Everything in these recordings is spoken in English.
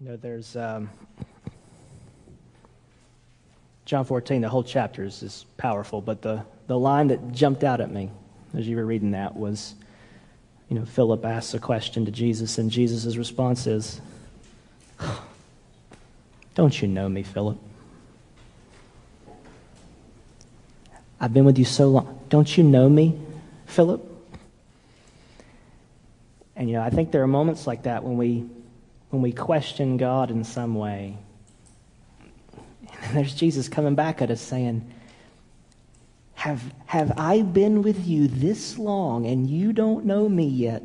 You know, there's um, John 14, the whole chapter is, is powerful, but the, the line that jumped out at me as you were reading that was, you know, Philip asks a question to Jesus, and Jesus' response is, Don't you know me, Philip? I've been with you so long. Don't you know me, Philip? And, you know, I think there are moments like that when we when we question God in some way. And there's Jesus coming back at us saying, have, have I been with you this long and you don't know me yet?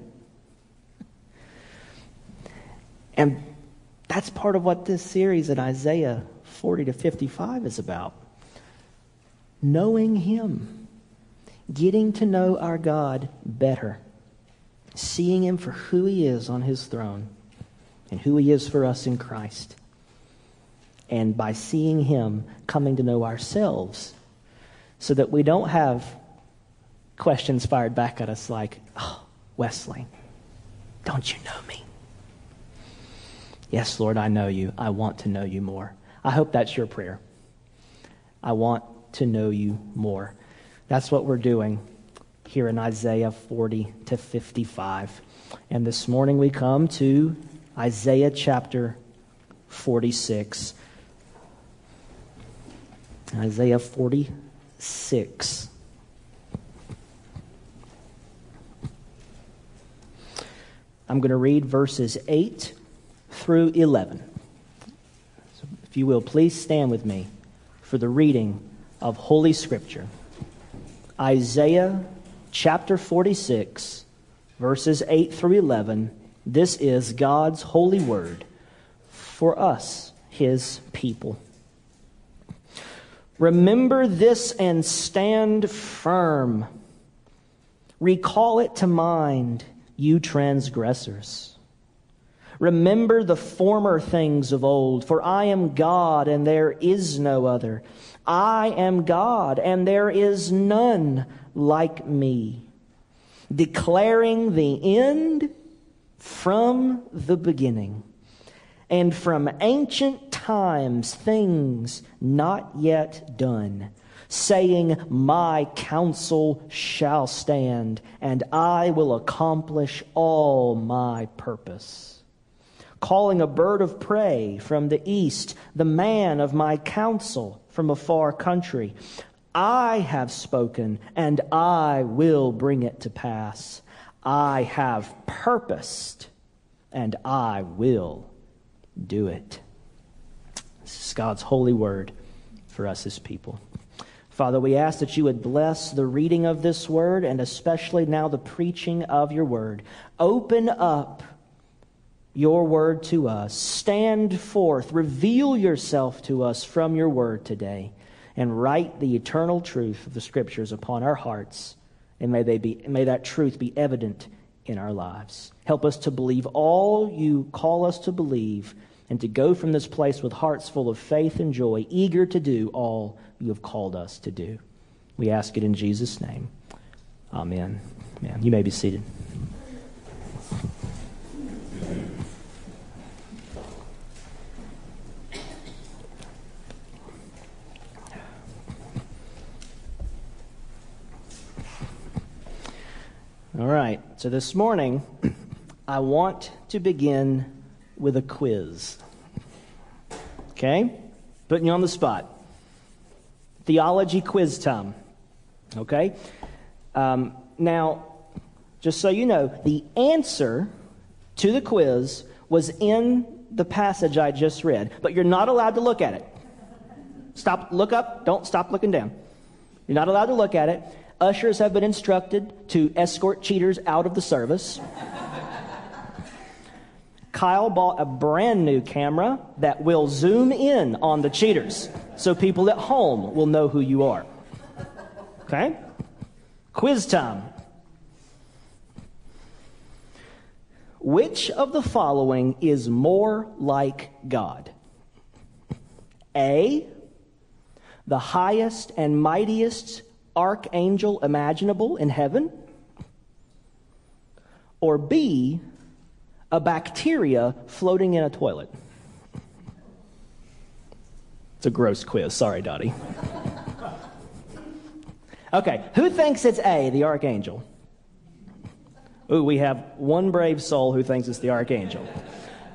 And that's part of what this series in Isaiah 40 to 55 is about. Knowing Him, getting to know our God better, seeing Him for who He is on His throne and who He is for us in Christ. And by seeing Him, coming to know ourselves so that we don't have questions fired back at us like, oh, Wesley, don't you know me? Yes, Lord, I know you. I want to know you more. I hope that's your prayer. I want to know you more. That's what we're doing here in Isaiah 40 to 55. And this morning we come to Isaiah chapter 46. Isaiah 46. I'm going to read verses 8 through 11. So if you will, please stand with me for the reading of Holy Scripture. Isaiah chapter 46, verses 8 through 11 this is God's holy word for us, his people. Remember this and stand firm. Recall it to mind, you transgressors. Remember the former things of old, for I am God and there is no other. I am God and there is none like me, declaring the end from the beginning and from ancient times things not yet done, saying, My counsel shall stand, and I will accomplish all my purpose. Calling a bird of prey from the east, the man of my counsel from a far country. I have spoken, and I will bring it to pass. I have purposed and I will do it. This is God's holy word for us as people. Father, we ask that you would bless the reading of this word and especially now the preaching of your word. Open up your word to us. Stand forth. Reveal yourself to us from your word today and write the eternal truth of the scriptures upon our hearts and may, they be, may that truth be evident in our lives. Help us to believe all you call us to believe and to go from this place with hearts full of faith and joy, eager to do all you have called us to do. We ask it in Jesus' name. Amen. Amen. You may be seated. All right, so this morning I want to begin with a quiz. Okay? Putting you on the spot. Theology quiz time. Okay? Um, now, just so you know, the answer to the quiz was in the passage I just read, but you're not allowed to look at it. Stop, look up, don't stop looking down. You're not allowed to look at it. Ushers have been instructed to escort cheaters out of the service. Kyle bought a brand new camera that will zoom in on the cheaters so people at home will know who you are. Okay? Quiz time. Which of the following is more like God? A, the highest and mightiest archangel imaginable in heaven? Or B, a bacteria floating in a toilet? It's a gross quiz. Sorry, Dottie. Okay, who thinks it's A, the archangel? Ooh, we have one brave soul who thinks it's the archangel.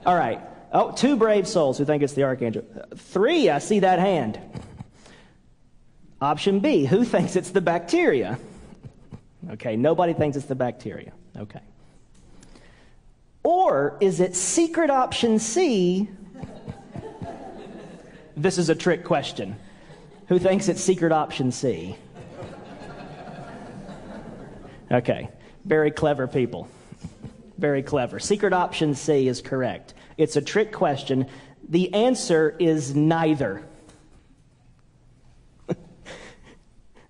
All right. Oh, two brave souls who think it's the archangel. Three, I see that hand. Option B, who thinks it's the bacteria? Okay, nobody thinks it's the bacteria. Okay. Or is it secret option C, this is a trick question. Who thinks it's secret option C? Okay, very clever people. Very clever. Secret option C is correct. It's a trick question. The answer is neither.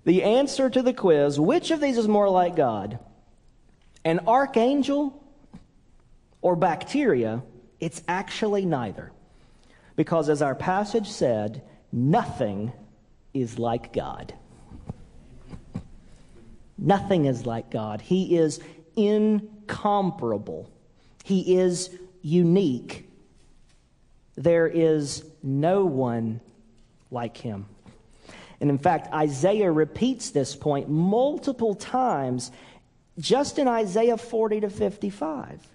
The answer to the quiz which of these is more like God? An archangel or bacteria? It's actually neither. Because as our passage said, nothing is like God. Nothing is like God. He is incomparable. He is unique. There is no one like him. And in fact, Isaiah repeats this point multiple times just in Isaiah 40 to 55.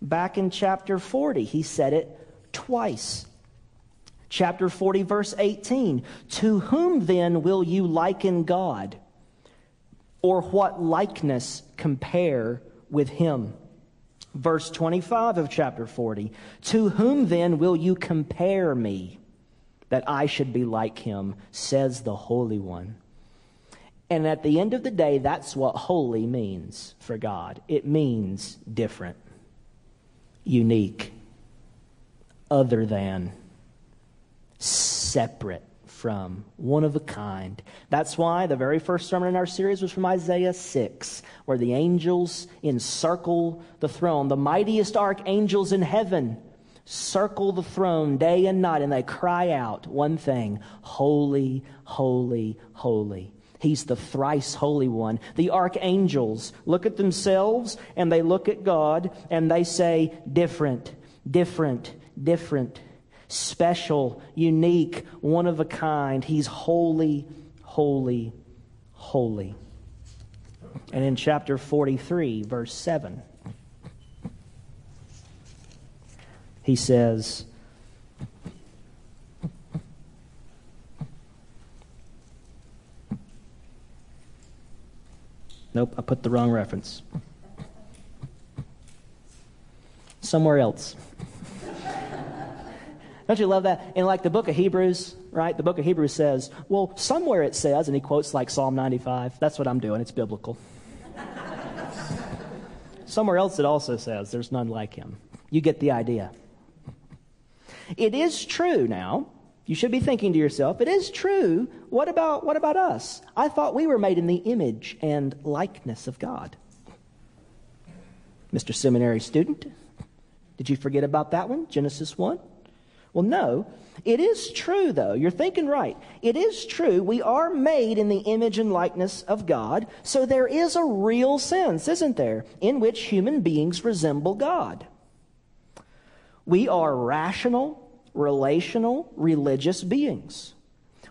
Back in chapter 40, he said it twice chapter 40, verse 18. To whom then will you liken God? Or what likeness compare with him? Verse 25 of chapter 40. To whom then will you compare me that I should be like him, says the Holy One? And at the end of the day, that's what holy means for God. It means different, unique, other than separate from, one of a kind. That's why the very first sermon in our series was from Isaiah 6, where the angels encircle the throne. The mightiest archangels in heaven circle the throne day and night, and they cry out one thing Holy, holy, holy. He's the thrice holy one. The archangels look at themselves and they look at God and they say, different, different, different special, unique, one of a kind. He's holy, holy, holy. And in chapter 43, verse 7, he says, Nope, I put the wrong reference. Somewhere else. Don't you love that? In like the book of Hebrews, right? The book of Hebrews says, well, somewhere it says, and he quotes like Psalm 95. That's what I'm doing. It's biblical. somewhere else it also says, there's none like him. You get the idea. It is true now. You should be thinking to yourself, it is true. What about, what about us? I thought we were made in the image and likeness of God. Mr. Seminary student, did you forget about that one? Genesis 1? Well, no. It is true, though. You're thinking right. It is true. We are made in the image and likeness of God. So there is a real sense, isn't there, in which human beings resemble God. We are rational, relational, religious beings.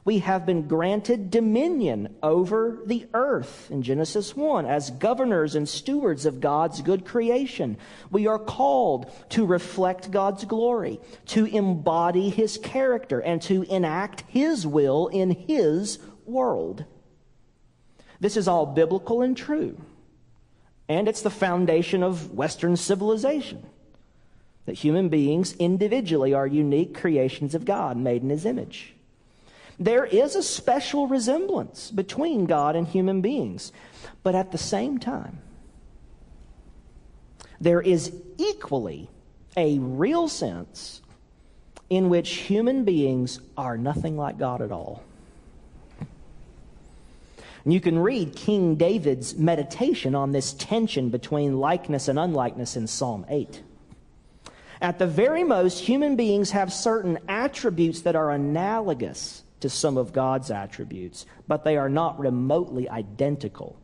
We have been granted dominion over the earth in Genesis 1 as governors and stewards of God's good creation. We are called to reflect God's glory, to embody His character, and to enact His will in His world. This is all biblical and true. And it's the foundation of Western civilization that human beings individually are unique creations of God made in His image. There is a special resemblance between God and human beings. But at the same time, there is equally a real sense in which human beings are nothing like God at all. And you can read King David's meditation on this tension between likeness and unlikeness in Psalm 8. At the very most, human beings have certain attributes that are analogous to some of God's attributes, but they are not remotely identical.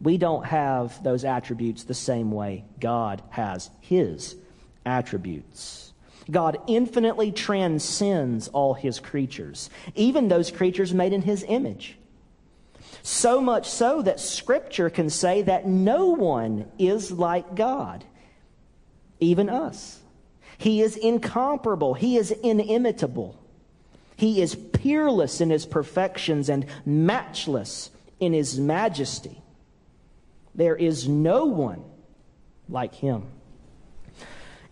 We don't have those attributes the same way God has his attributes. God infinitely transcends all his creatures, even those creatures made in his image. So much so that Scripture can say that no one is like God, even us. He is incomparable, He is inimitable. He is peerless in His perfections and matchless in His majesty. There is no one like Him.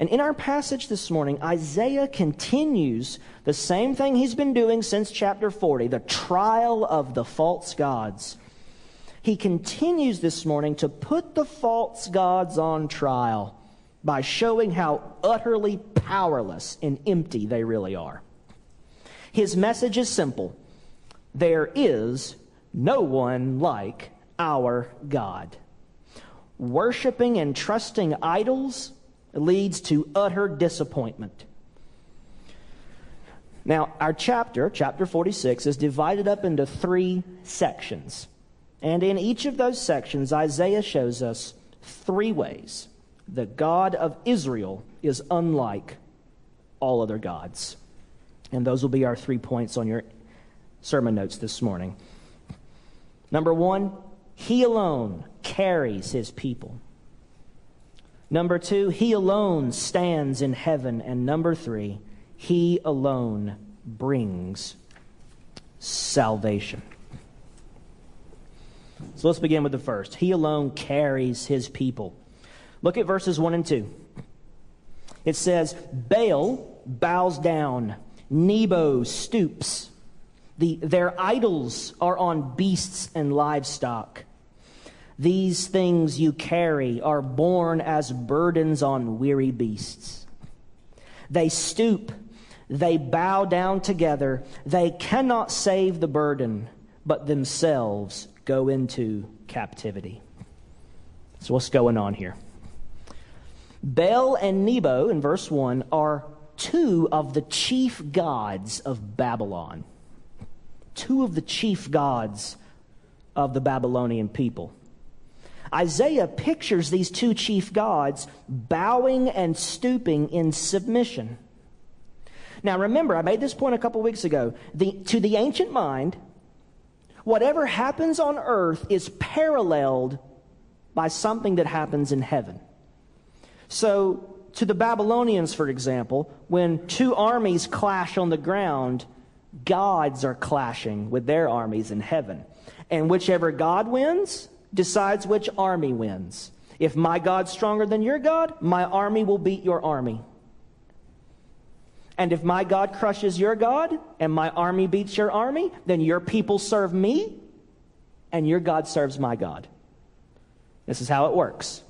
And in our passage this morning, Isaiah continues the same thing he's been doing since chapter 40 the trial of the false gods. He continues this morning to put the false gods on trial by showing how utterly powerless and empty they really are. His message is simple there is no one like our God. Worshipping and trusting idols leads to utter disappointment. Now, our chapter, chapter 46, is divided up into three sections. And in each of those sections, Isaiah shows us three ways the God of Israel is unlike all other gods. And those will be our three points on your sermon notes this morning. Number one, he alone carries his people. Number two, He alone stands in heaven. And number three, He alone brings salvation. So let's begin with the first. He alone carries His people. Look at verses 1 and 2. It says, Baal bows down, Nebo stoops. The, their idols are on beasts and livestock. These things you carry are borne as burdens on weary beasts. They stoop, they bow down together. They cannot save the burden, but themselves go into captivity. So, what's going on here? Baal and Nebo, in verse 1, are two of the chief gods of Babylon. Two of the chief gods of the Babylonian people. Isaiah pictures these two chief gods bowing and stooping in submission. Now, remember, I made this point a couple weeks ago. The, to the ancient mind, whatever happens on earth is paralleled by something that happens in heaven. So, to the Babylonians, for example, when two armies clash on the ground, gods are clashing with their armies in heaven. And whichever God wins, decides which army wins. If my God's stronger than your God, my army will beat your army. And if my God crushes your God and my army beats your army, then your people serve me and your God serves my God. This is how it works.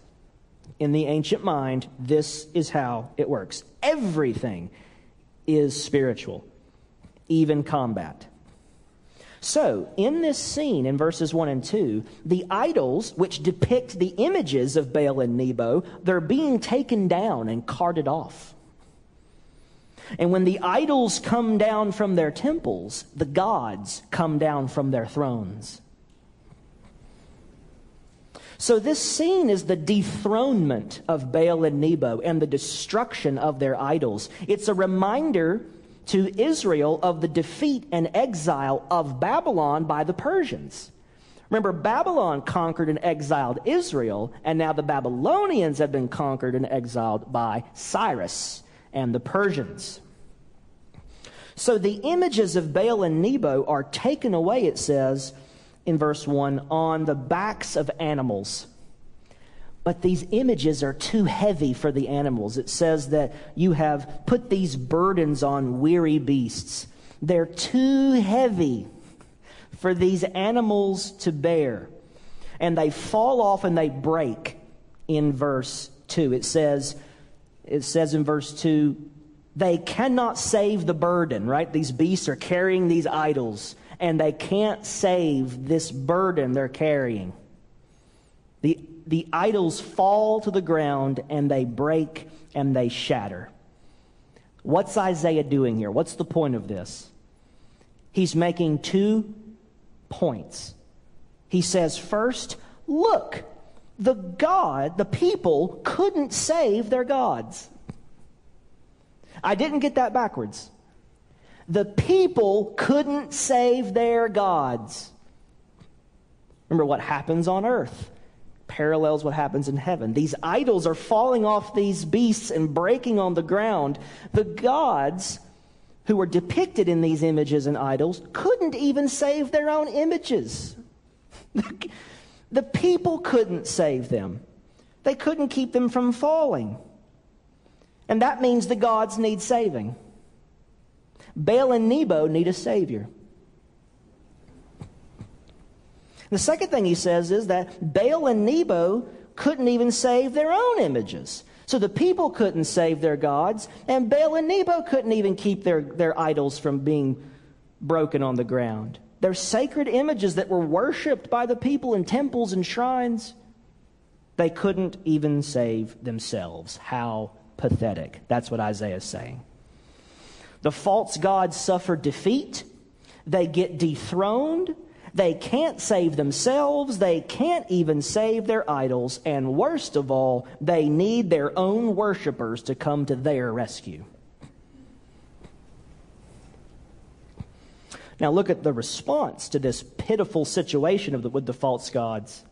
In the ancient mind, this is how it works. Everything is spiritual, even combat. So, in this scene in verses 1 and 2, the idols, which depict the images of Baal and Nebo, they're being taken down and carted off. And when the idols come down from their temples, the gods come down from their thrones. So, this scene is the dethronement of Baal and Nebo and the destruction of their idols. It's a reminder to Israel of the defeat and exile of Babylon by the Persians. Remember, Babylon conquered and exiled Israel, and now the Babylonians have been conquered and exiled by Cyrus and the Persians. So the images of Baal and Nebo are taken away, it says in verse 1, on the backs of animals. But these images are too heavy for the animals. It says that you have put these burdens on weary beasts. They're too heavy for these animals to bear. And they fall off and they break in verse 2. It says, it says in verse 2, they cannot save the burden, right? These beasts are carrying these idols, and they can't save this burden they're carrying. The the idols fall to the ground and they break and they shatter. What's Isaiah doing here? What's the point of this? He's making two points. He says, first, look, the God, the people couldn't save their gods. I didn't get that backwards. The people couldn't save their gods. Remember what happens on earth parallels what happens in heaven. These idols are falling off these beasts and breaking on the ground. The gods who were depicted in these images and idols couldn't even save their own images. the people couldn't save them, they couldn't keep them from falling. And that means the gods need saving. Baal and Nebo need a savior. The second thing he says is that Baal and Nebo couldn't even save their own images. So the people couldn't save their gods, and Baal and Nebo couldn't even keep their, their idols from being broken on the ground. They're sacred images that were worshiped by the people in temples and shrines. They couldn't even save themselves. How pathetic. That's what Isaiah is saying. The false gods suffer defeat, they get dethroned, they can't save themselves, they can't even save their idols, and worst of all, they need their own worshippers to come to their rescue. Now, look at the response to this pitiful situation the, with the false gods.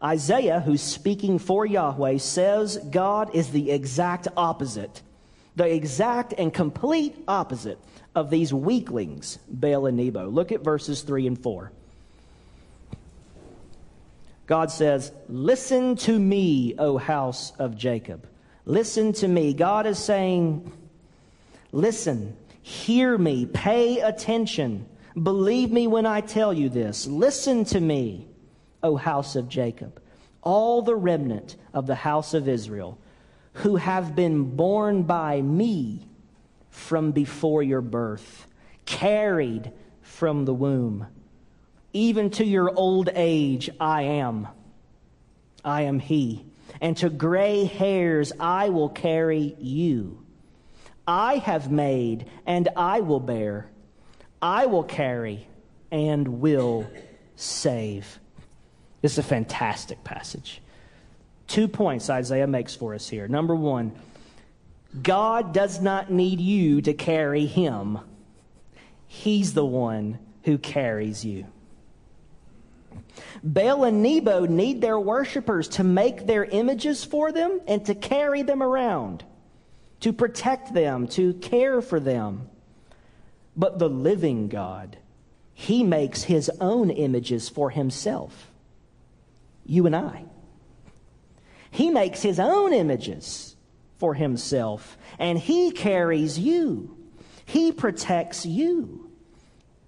Isaiah, who's speaking for Yahweh, says God is the exact opposite the exact and complete opposite of these weaklings, Baal and Nebo. Look at verses 3 and 4. God says, Listen to me, O house of Jacob. Listen to me. God is saying, Listen, hear me, pay attention. Believe me when I tell you this. Listen to me, O house of Jacob, all the remnant of the house of Israel who have been born by me from before your birth, carried from the womb. Even to your old age, I am. I am He. And to gray hairs, I will carry you. I have made, and I will bear. I will carry, and will save. This is a fantastic passage. Two points Isaiah makes for us here. Number one, God does not need you to carry him, He's the one who carries you. Baal and Nebo need their worshippers to make their images for them and to carry them around, to protect them, to care for them. But the living God, He makes His own images for Himself. You and I. He makes his own images for himself, and he carries you. He protects you.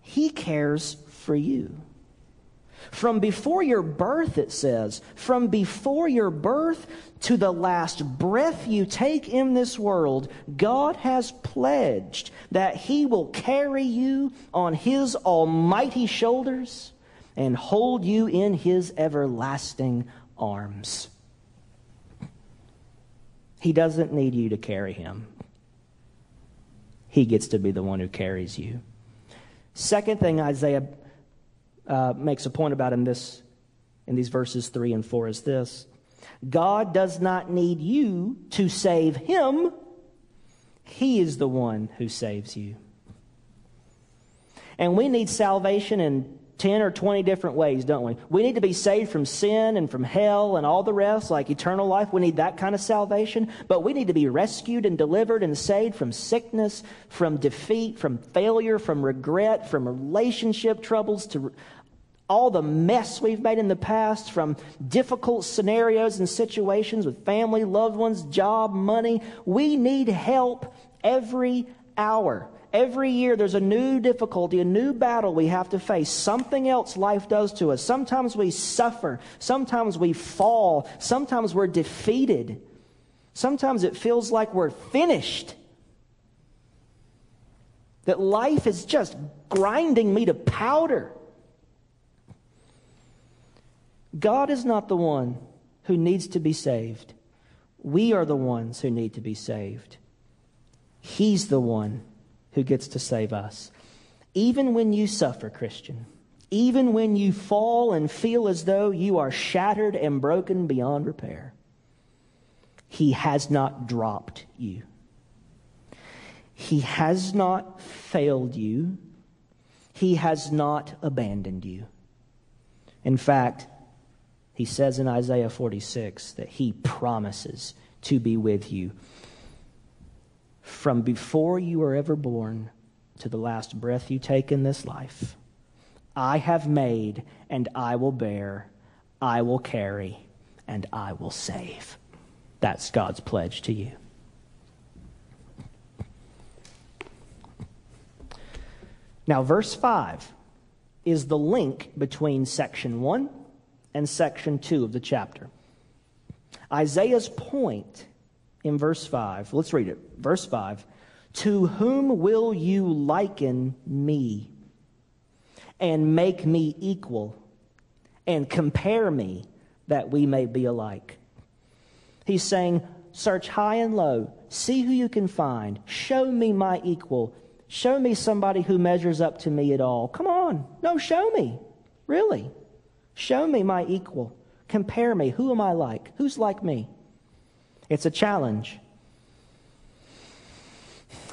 He cares for you. From before your birth, it says, from before your birth to the last breath you take in this world, God has pledged that He will carry you on His almighty shoulders and hold you in His everlasting arms. He doesn't need you to carry him. He gets to be the one who carries you. Second thing Isaiah uh, makes a point about in this in these verses 3 and 4 is this. God does not need you to save him. He is the one who saves you. And we need salvation in 10 or 20 different ways, don't we? We need to be saved from sin and from hell and all the rest, like eternal life. We need that kind of salvation. But we need to be rescued and delivered and saved from sickness, from defeat, from failure, from regret, from relationship troubles, to all the mess we've made in the past, from difficult scenarios and situations with family, loved ones, job, money. We need help every hour. Every year there's a new difficulty, a new battle we have to face. Something else life does to us. Sometimes we suffer. Sometimes we fall. Sometimes we're defeated. Sometimes it feels like we're finished. That life is just grinding me to powder. God is not the one who needs to be saved. We are the ones who need to be saved. He's the one who gets to save us. Even when you suffer, Christian, even when you fall and feel as though you are shattered and broken beyond repair, He has not dropped you. He has not failed you. He has not abandoned you. In fact, he says in Isaiah 46 that he promises to be with you from before you were ever born to the last breath you take in this life. I have made and I will bear, I will carry and I will save. That's God's pledge to you. Now, verse 5 is the link between section 1 and section 2 of the chapter. Isaiah's point in verse 5, let's read it. Verse 5 To whom will you liken me and make me equal and compare me that we may be alike? He's saying, Search high and low, see who you can find, show me my equal Show me somebody who measures up to me at all. Come on. No, show me. Really. Show me my equal. Compare me. Who am I like? Who's like me? It's a challenge.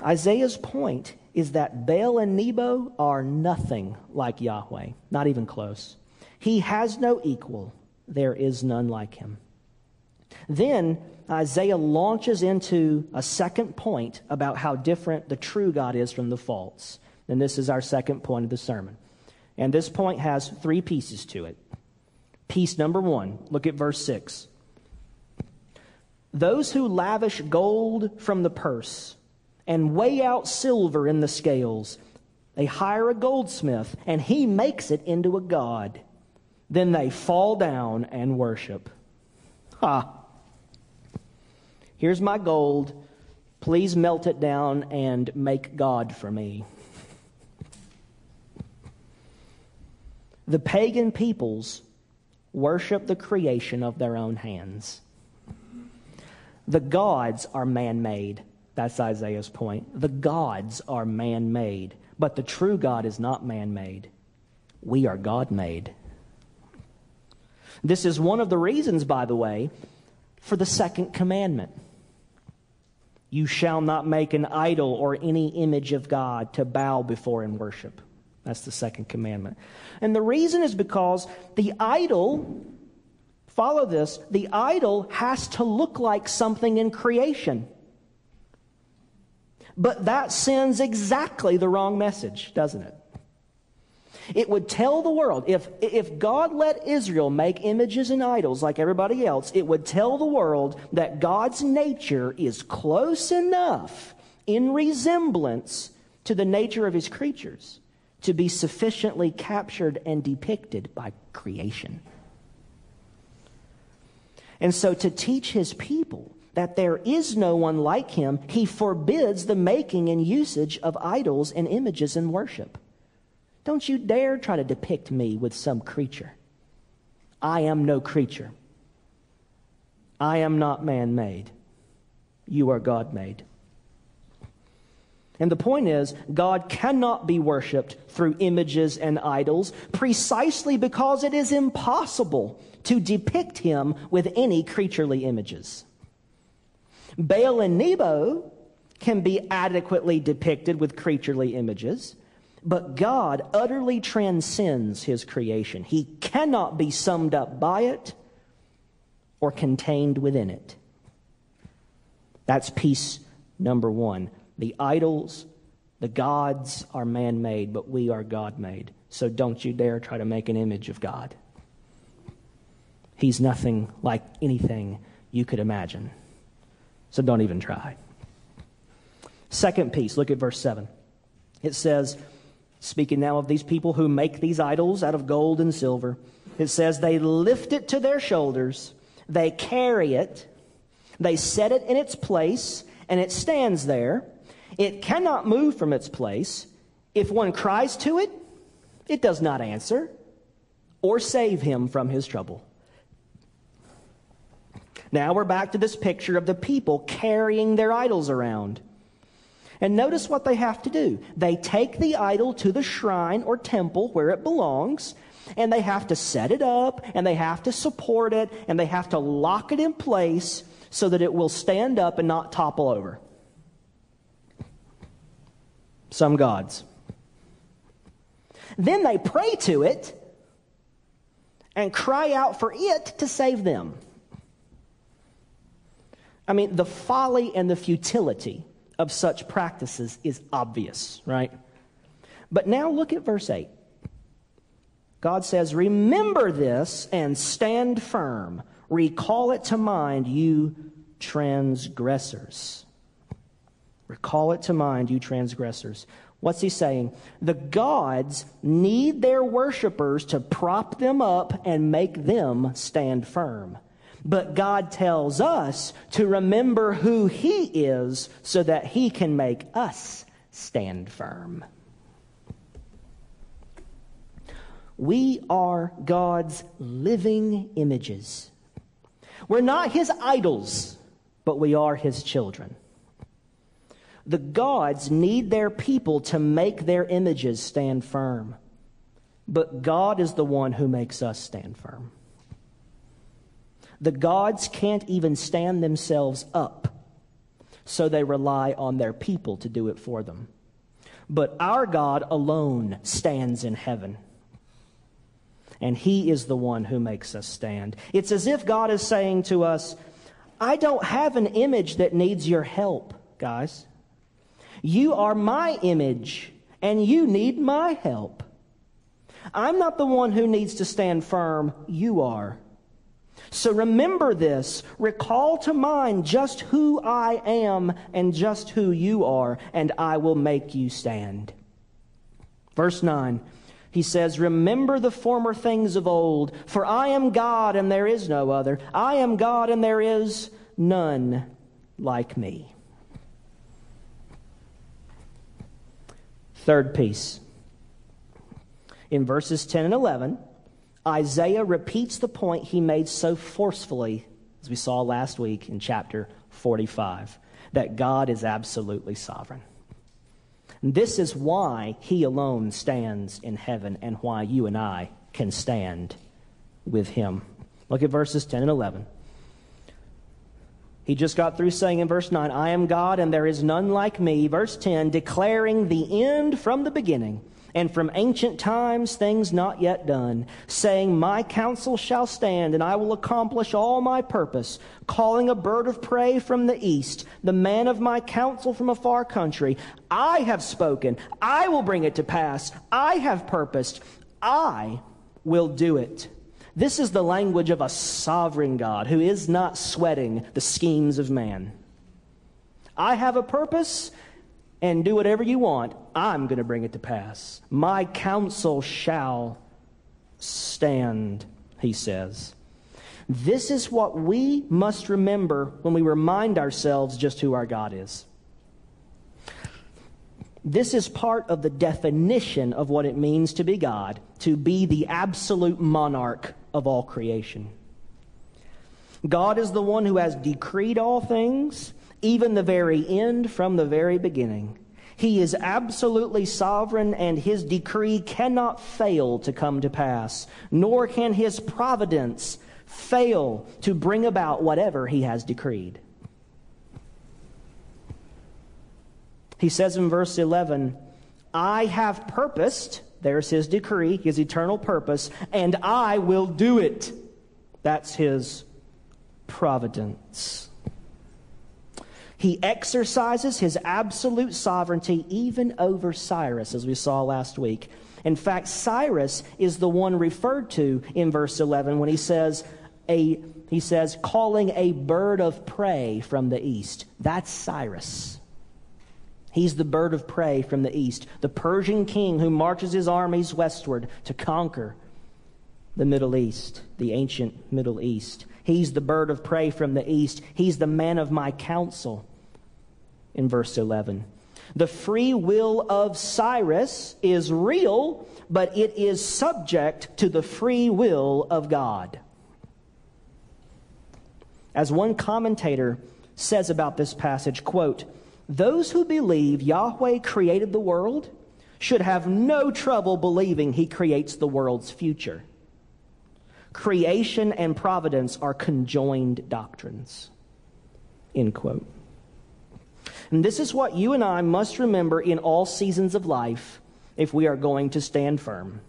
Isaiah's point is that Baal and Nebo are nothing like Yahweh, not even close. He has no equal. There is none like him. Then Isaiah launches into a second point about how different the true God is from the false. And this is our second point of the sermon. And this point has three pieces to it. Piece number one, look at verse 6. Those who lavish gold from the purse and weigh out silver in the scales, they hire a goldsmith and he makes it into a god. Then they fall down and worship. Ha! Here's my gold. Please melt it down and make God for me. The pagan peoples worship the creation of their own hands. The gods are man made. That's Isaiah's point. The gods are man made, but the true God is not man made. We are God made. This is one of the reasons, by the way, for the second commandment. You shall not make an idol or any image of God to bow before and worship. That's the second commandment. And the reason is because the idol, follow this, the idol has to look like something in creation. But that sends exactly the wrong message, doesn't it? It would tell the world, if, if God let Israel make images and idols like everybody else, it would tell the world that God's nature is close enough in resemblance to the nature of his creatures to be sufficiently captured and depicted by creation. And so, to teach his people that there is no one like him, he forbids the making and usage of idols and images in worship. Don't you dare try to depict me with some creature. I am no creature. I am not man made. You are God made. And the point is, God cannot be worshiped through images and idols precisely because it is impossible to depict him with any creaturely images. Baal and Nebo can be adequately depicted with creaturely images, but God utterly transcends his creation. He cannot be summed up by it or contained within it. That's piece number one. The idols, the gods are man made, but we are God made. So don't you dare try to make an image of God. He's nothing like anything you could imagine. So don't even try. Second piece, look at verse 7. It says, Speaking now of these people who make these idols out of gold and silver, it says they lift it to their shoulders, they carry it, they set it in its place, and it stands there. It cannot move from its place. If one cries to it, it does not answer or save him from his trouble. Now we're back to this picture of the people carrying their idols around. And notice what they have to do. They take the idol to the shrine or temple where it belongs, and they have to set it up, and they have to support it, and they have to lock it in place so that it will stand up and not topple over. Some gods. Then they pray to it and cry out for it to save them. I mean, the folly and the futility of such practices is obvious, right? But now look at verse 8. God says, Remember this and stand firm. Recall it to mind, you transgressors. Recall it to mind, you transgressors. What's he saying? The gods need their worshippers to prop them up and make them stand firm. But God tells us to remember who He is so that He can make us stand firm. We are God's living images. We're not His idols, but we are His children. The gods need their people to make their images stand firm. But God is the one who makes us stand firm. The gods can't even stand themselves up, so they rely on their people to do it for them. But our God alone stands in heaven. And He is the one who makes us stand. It's as if God is saying to us, I don't have an image that needs your help, guys. You are my image, and you need my help. I'm not the one who needs to stand firm, you are. So remember this. Recall to mind just who I am and just who you are, and I will make you stand. Verse 9, he says, Remember the former things of old, for I am God and there is no other. I am God and there is none like me. Third piece. In verses 10 and 11, Isaiah repeats the point he made so forcefully, as we saw last week in chapter 45, that God is absolutely sovereign. This is why he alone stands in heaven and why you and I can stand with him. Look at verses 10 and 11. He just got through saying in verse 9, I am God and there is none like me. Verse 10, declaring the end from the beginning and from ancient times things not yet done, saying, My counsel shall stand, and I will accomplish all my purpose, calling a bird of prey from the east, the man of my counsel from a far country. I have spoken, I will bring it to pass, I have purposed, I will do it. This is the language of a sovereign God who is not sweating the schemes of man. I have a purpose, and do whatever you want. I'm going to bring it to pass. My counsel shall stand, he says. This is what we must remember when we remind ourselves just who our God is. This is part of the definition of what it means to be God, to be the absolute monarch of all creation. God is the one who has decreed all things, even the very end from the very beginning. He is absolutely sovereign, and his decree cannot fail to come to pass, nor can his providence fail to bring about whatever he has decreed. He says in verse 11, I have purposed there's his decree, his eternal purpose, and I will do it. That's his providence. He exercises his absolute sovereignty even over Cyrus, as we saw last week. In fact, Cyrus is the one referred to in verse 11 when he says, a, he says, calling a bird of prey from the east. That's Cyrus. He's the bird of prey from the east, the Persian king who marches his armies westward to conquer the Middle East, the ancient Middle East. He's the bird of prey from the east. He's the man of my counsel in verse 11. The free will of Cyrus is real, but it is subject to the free will of God. As one commentator says about this passage, quote, those who believe Yahweh created the world should have no trouble believing he creates the world's future. Creation and providence are conjoined doctrines. End quote. And this is what you and I must remember in all seasons of life if we are going to stand firm.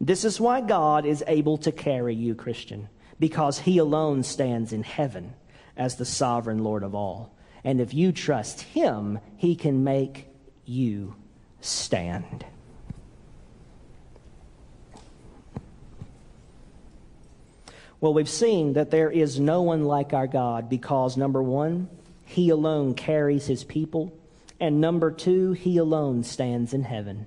This is why God is able to carry you, Christian, because He alone stands in heaven as the sovereign Lord of all. And if you trust Him, He can make you stand. Well, we've seen that there is no one like our God because, number one, He alone carries His people, and number two, He alone stands in heaven.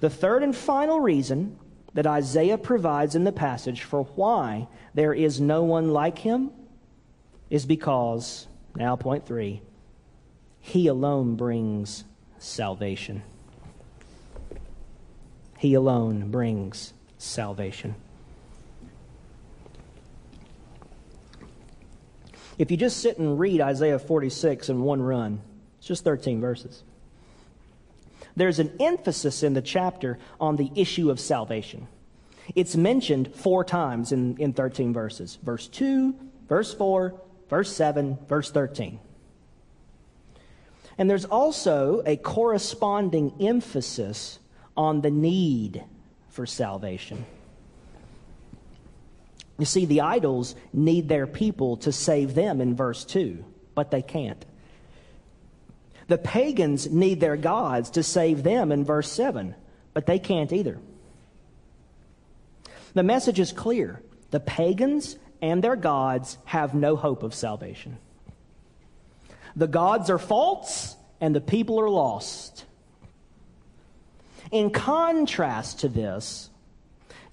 The third and final reason that Isaiah provides in the passage for why there is no one like him is because, now point three, he alone brings salvation. He alone brings salvation. If you just sit and read Isaiah 46 in one run, it's just 13 verses. There's an emphasis in the chapter on the issue of salvation. It's mentioned four times in, in 13 verses verse 2, verse 4, verse 7, verse 13. And there's also a corresponding emphasis on the need for salvation. You see, the idols need their people to save them in verse 2, but they can't. The pagans need their gods to save them in verse 7, but they can't either. The message is clear the pagans and their gods have no hope of salvation. The gods are false, and the people are lost. In contrast to this,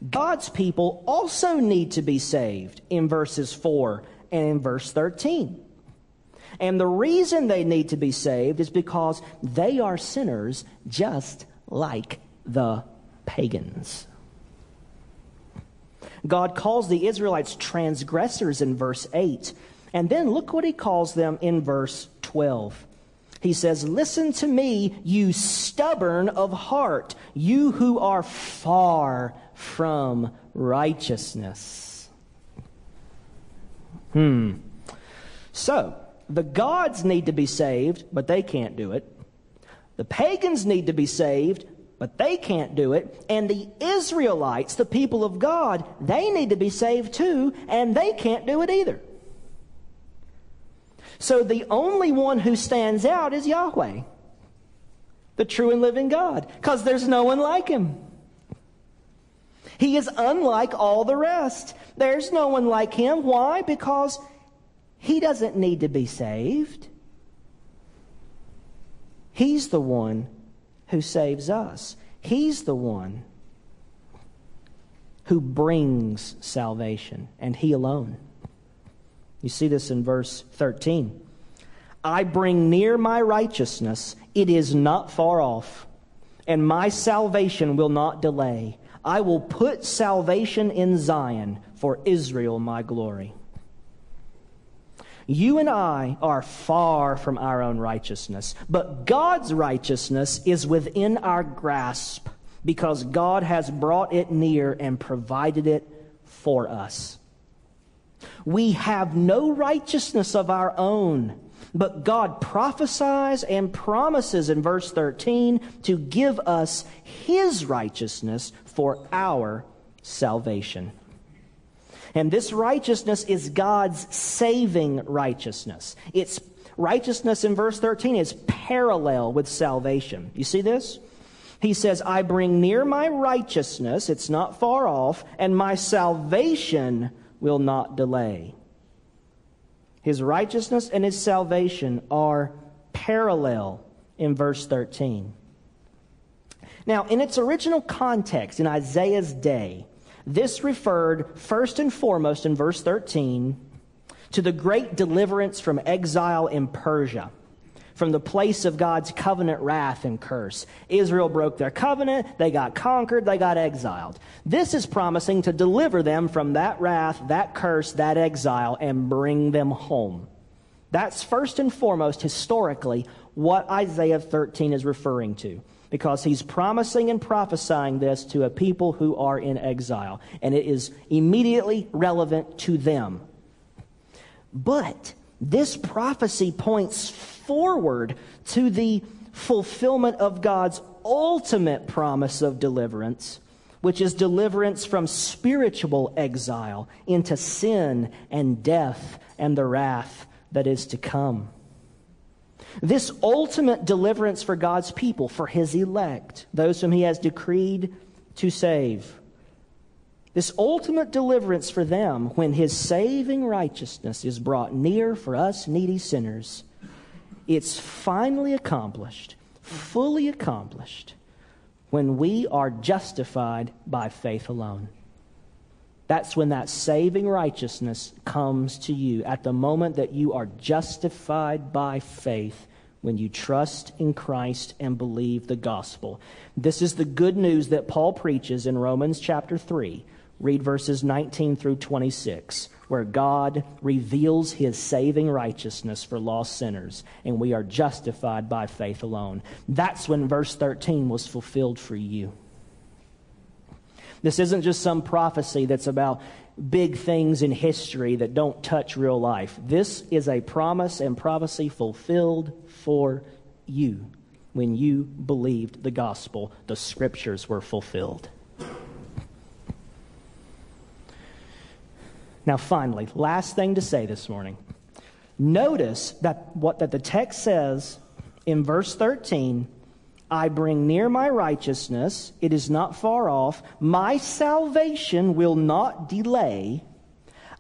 God's people also need to be saved in verses 4 and in verse 13. And the reason they need to be saved is because they are sinners just like the pagans. God calls the Israelites transgressors in verse 8. And then look what he calls them in verse 12. He says, Listen to me, you stubborn of heart, you who are far from righteousness. Hmm. So, the gods need to be saved, but they can't do it. The pagans need to be saved, but they can't do it. And the Israelites, the people of God, they need to be saved too, and they can't do it either. So the only one who stands out is Yahweh, the true and living God, because there's no one like him. He is unlike all the rest. There's no one like him. Why? Because he doesn't need to be saved. He's the one who saves us. He's the one who brings salvation, and He alone. You see this in verse 13. I bring near my righteousness, it is not far off, and my salvation will not delay. I will put salvation in Zion for Israel, my glory. You and I are far from our own righteousness, but God's righteousness is within our grasp because God has brought it near and provided it for us. We have no righteousness of our own, but God prophesies and promises in verse 13 to give us His righteousness for our salvation. And this righteousness is God's saving righteousness. Its righteousness in verse 13 is parallel with salvation. You see this? He says, I bring near my righteousness, it's not far off, and my salvation will not delay. His righteousness and his salvation are parallel in verse 13. Now, in its original context, in Isaiah's day, this referred first and foremost in verse 13 to the great deliverance from exile in Persia, from the place of God's covenant wrath and curse. Israel broke their covenant, they got conquered, they got exiled. This is promising to deliver them from that wrath, that curse, that exile, and bring them home. That's first and foremost, historically, what Isaiah 13 is referring to because he's promising and prophesying this to a people who are in exile, and it is immediately relevant to them. But This prophecy points forward to the fulfillment of God's ultimate promise of deliverance, which is deliverance from spiritual exile into sin and death and the wrath that is to come. This ultimate deliverance for God's people, for his elect, those whom he has decreed to save. This ultimate deliverance for them when his saving righteousness is brought near for us needy sinners. It's finally accomplished, fully accomplished, when we are justified by faith alone. That's when that saving righteousness comes to you at the moment that you are justified by faith when you trust in Christ and believe the gospel. This is the good news that Paul preaches in Romans chapter 3. Read verses 19 through 26, where God reveals his saving righteousness for lost sinners, and we are justified by faith alone. That's when verse 13 was fulfilled for you. This isn't just some prophecy that's about big things in history that don't touch real life. This is a promise and prophecy fulfilled for you. When you believed the gospel, the scriptures were fulfilled. Now, finally, last thing to say this morning. Notice that what that the text says in verse 13 I bring near my righteousness, it is not far off. My salvation will not delay.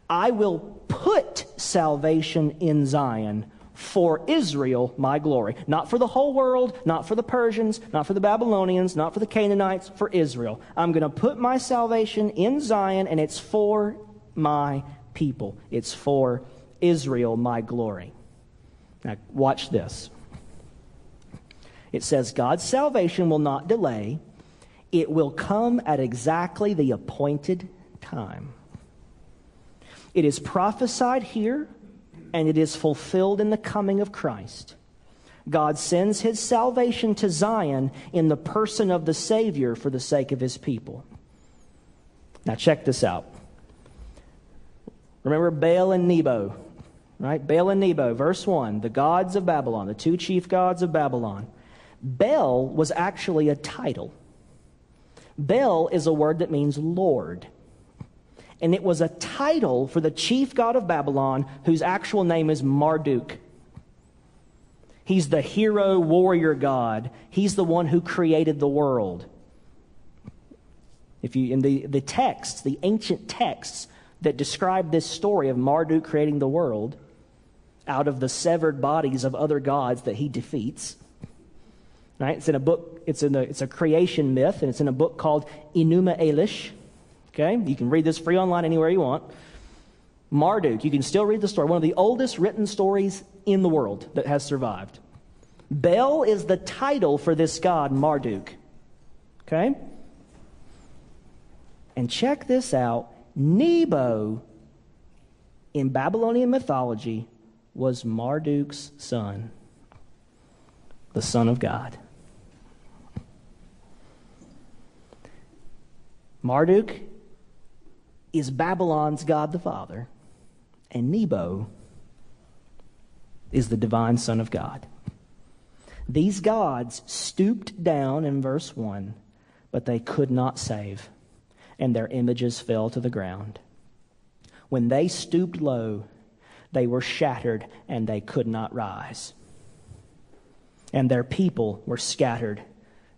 I will put salvation in Zion for Israel, my glory. Not for the whole world, not for the Persians, not for the Babylonians, not for the Canaanites, for Israel. I'm going to put my salvation in Zion, and it's for my people. It's for Israel, my glory. Now, watch this. It says, God's salvation will not delay, it will come at exactly the appointed time. It is prophesied here, and it is fulfilled in the coming of Christ. God sends his salvation to Zion in the person of the Savior for the sake of his people. Now, check this out. Remember Baal and Nebo, right? Baal and Nebo, verse 1, the gods of Babylon, the two chief gods of Babylon. Bel was actually a title. Bel is a word that means Lord. And it was a title for the chief god of Babylon, whose actual name is Marduk. He's the hero warrior god. He's the one who created the world. If you in the, the texts, the ancient texts that describe this story of Marduk creating the world out of the severed bodies of other gods that he defeats, Right? It's in a book, it's, in it's a creation myth, and it's in a book called Enuma Elish. Okay? You can read this free online anywhere you want. Marduk, you can still read the story, one of the oldest written stories in the world that has survived. Bel is the title for this god, Marduk. Okay? And check this out Nebo in Babylonian mythology was Marduk's son, the son of God. Marduk is Babylon's God the Father, and Nebo is the divine Son of God. These gods stooped down in verse 1, but they could not save, and their images fell to the ground. When they stooped low, they were shattered and they could not rise. And their people were scattered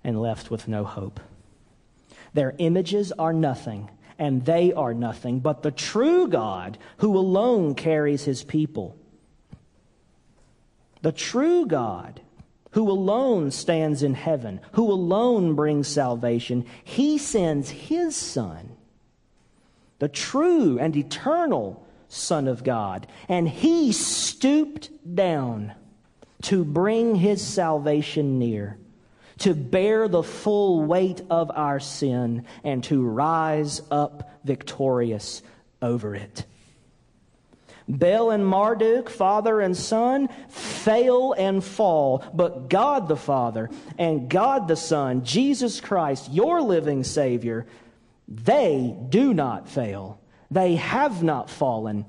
and left with no hope. Their images are nothing, and they are nothing, but the true God who alone carries his people. The true God who alone stands in heaven, who alone brings salvation, he sends his Son, the true and eternal Son of God, and he stooped down to bring his salvation near to bear the full weight of our sin and to rise up victorious over it. Bel and Marduk, father and son, fail and fall, but God the Father and God the Son, Jesus Christ, your living Savior, they do not fail. They have not fallen.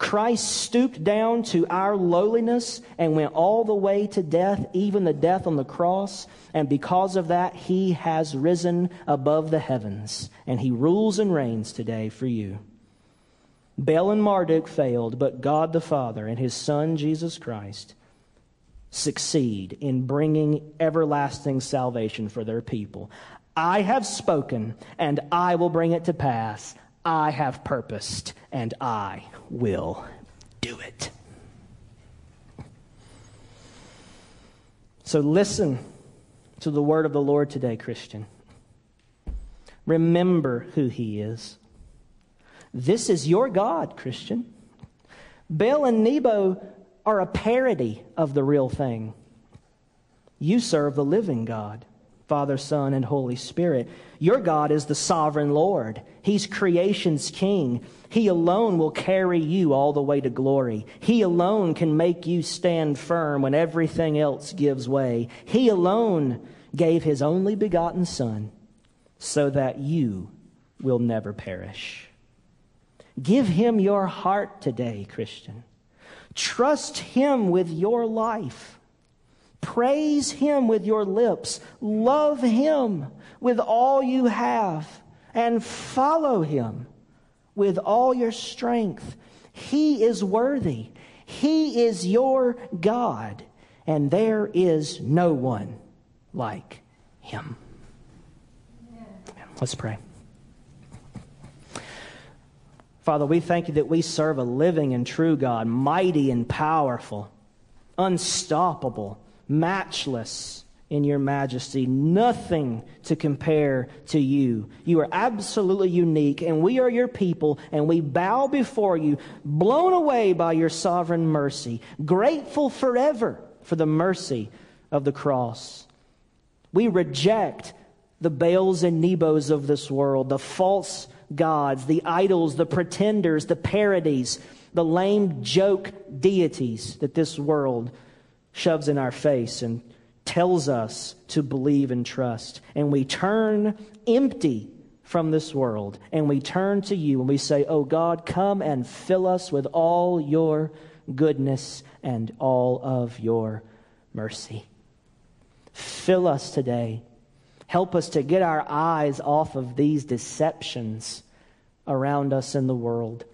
Christ stooped down to our lowliness and went all the way to death, even the death on the cross. And because of that, he has risen above the heavens, and he rules and reigns today for you. Baal and Marduk failed, but God the Father and his Son, Jesus Christ, succeed in bringing everlasting salvation for their people. I have spoken, and I will bring it to pass. I have purposed, and I will do it. So listen to the word of the Lord today, Christian. Remember who he is. This is your God, Christian. Baal and Nebo are a parody of the real thing. You serve the living God. Father, Son, and Holy Spirit. Your God is the sovereign Lord. He's creation's king. He alone will carry you all the way to glory. He alone can make you stand firm when everything else gives way. He alone gave his only begotten Son so that you will never perish. Give him your heart today, Christian. Trust him with your life. Praise Him with your lips. Love Him with all you have. And follow Him with all your strength. He is worthy. He is your God. And there is no one like Him. Let's pray. Father, we thank you that we serve a living and true God, mighty and powerful, unstoppable matchless in your majesty, nothing to compare to you. You are absolutely unique, and we are your people, and we bow before you, blown away by your sovereign mercy, grateful forever for the mercy of the cross. We reject the Baals and Nebos of this world, the false gods, the idols, the pretenders, the parodies, the lame joke deities that this world shoves in our face and tells us to believe and trust. And we turn empty from this world and we turn to you and we say, Oh God, come and fill us with all your goodness and all of your mercy. Fill us today. Help us to get our eyes off of these deceptions around us in the world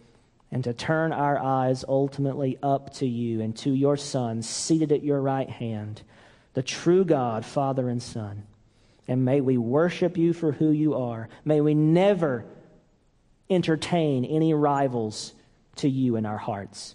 and to turn our eyes ultimately up to you and to your Son, seated at your right hand, the true God, Father and Son. And may we worship you for who you are. May we never entertain any rivals to you in our hearts.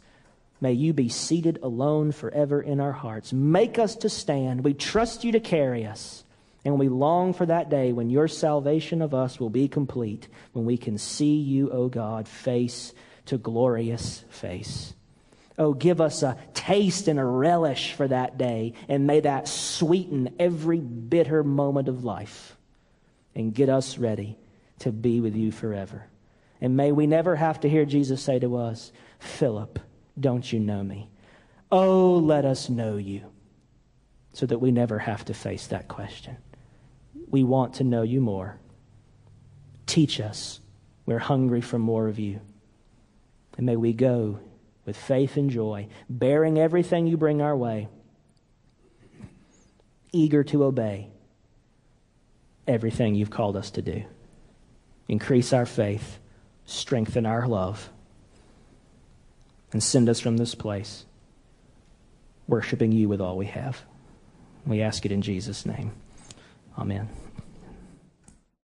May you be seated alone forever in our hearts. Make us to stand. We trust you to carry us. And we long for that day when your salvation of us will be complete, when we can see you, O God, face to glorious face. Oh, give us a taste and a relish for that day, and may that sweeten every bitter moment of life and get us ready to be with you forever. And may we never have to hear Jesus say to us, Philip, don't you know me? Oh, let us know you, so that we never have to face that question. We want to know you more. Teach us. We're hungry for more of you. And may we go with faith and joy, bearing everything you bring our way, eager to obey everything you've called us to do. Increase our faith, strengthen our love, and send us from this place worshiping you with all we have. We ask it in Jesus' name. Amen.